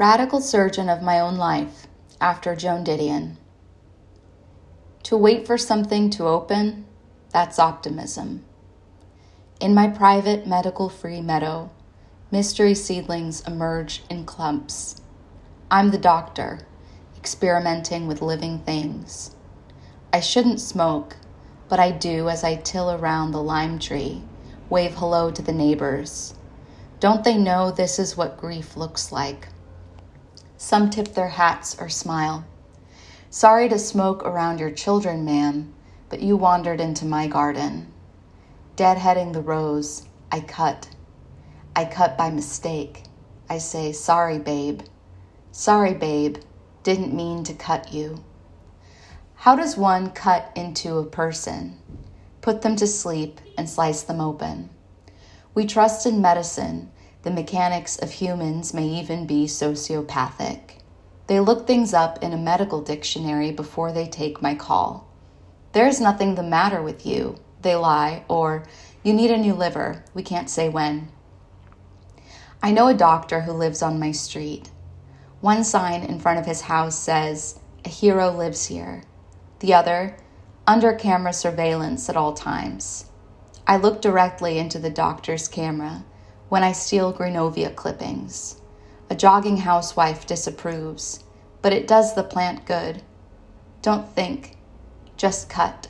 Radical surgeon of my own life, after Joan Didion. To wait for something to open, that's optimism. In my private medical free meadow, mystery seedlings emerge in clumps. I'm the doctor, experimenting with living things. I shouldn't smoke, but I do as I till around the lime tree, wave hello to the neighbors. Don't they know this is what grief looks like? Some tip their hats or smile. Sorry to smoke around your children, ma'am, but you wandered into my garden. Deadheading the rose, I cut. I cut by mistake. I say, Sorry, babe. Sorry, babe. Didn't mean to cut you. How does one cut into a person? Put them to sleep and slice them open. We trust in medicine the mechanics of humans may even be sociopathic. They look things up in a medical dictionary before they take my call. There's nothing the matter with you, they lie, or you need a new liver, we can't say when. I know a doctor who lives on my street. One sign in front of his house says, A hero lives here. The other, under camera surveillance at all times. I look directly into the doctor's camera when I steal Greenovia clippings. A jogging housewife disapproves, but it does the plant good. Don't think, just cut.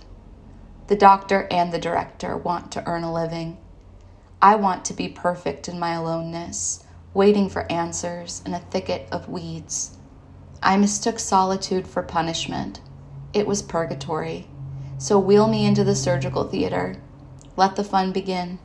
The doctor and the director want to earn a living. I want to be perfect in my aloneness, waiting for answers in a thicket of weeds. I mistook solitude for punishment. It was purgatory. So wheel me into the surgical theater. Let the fun begin.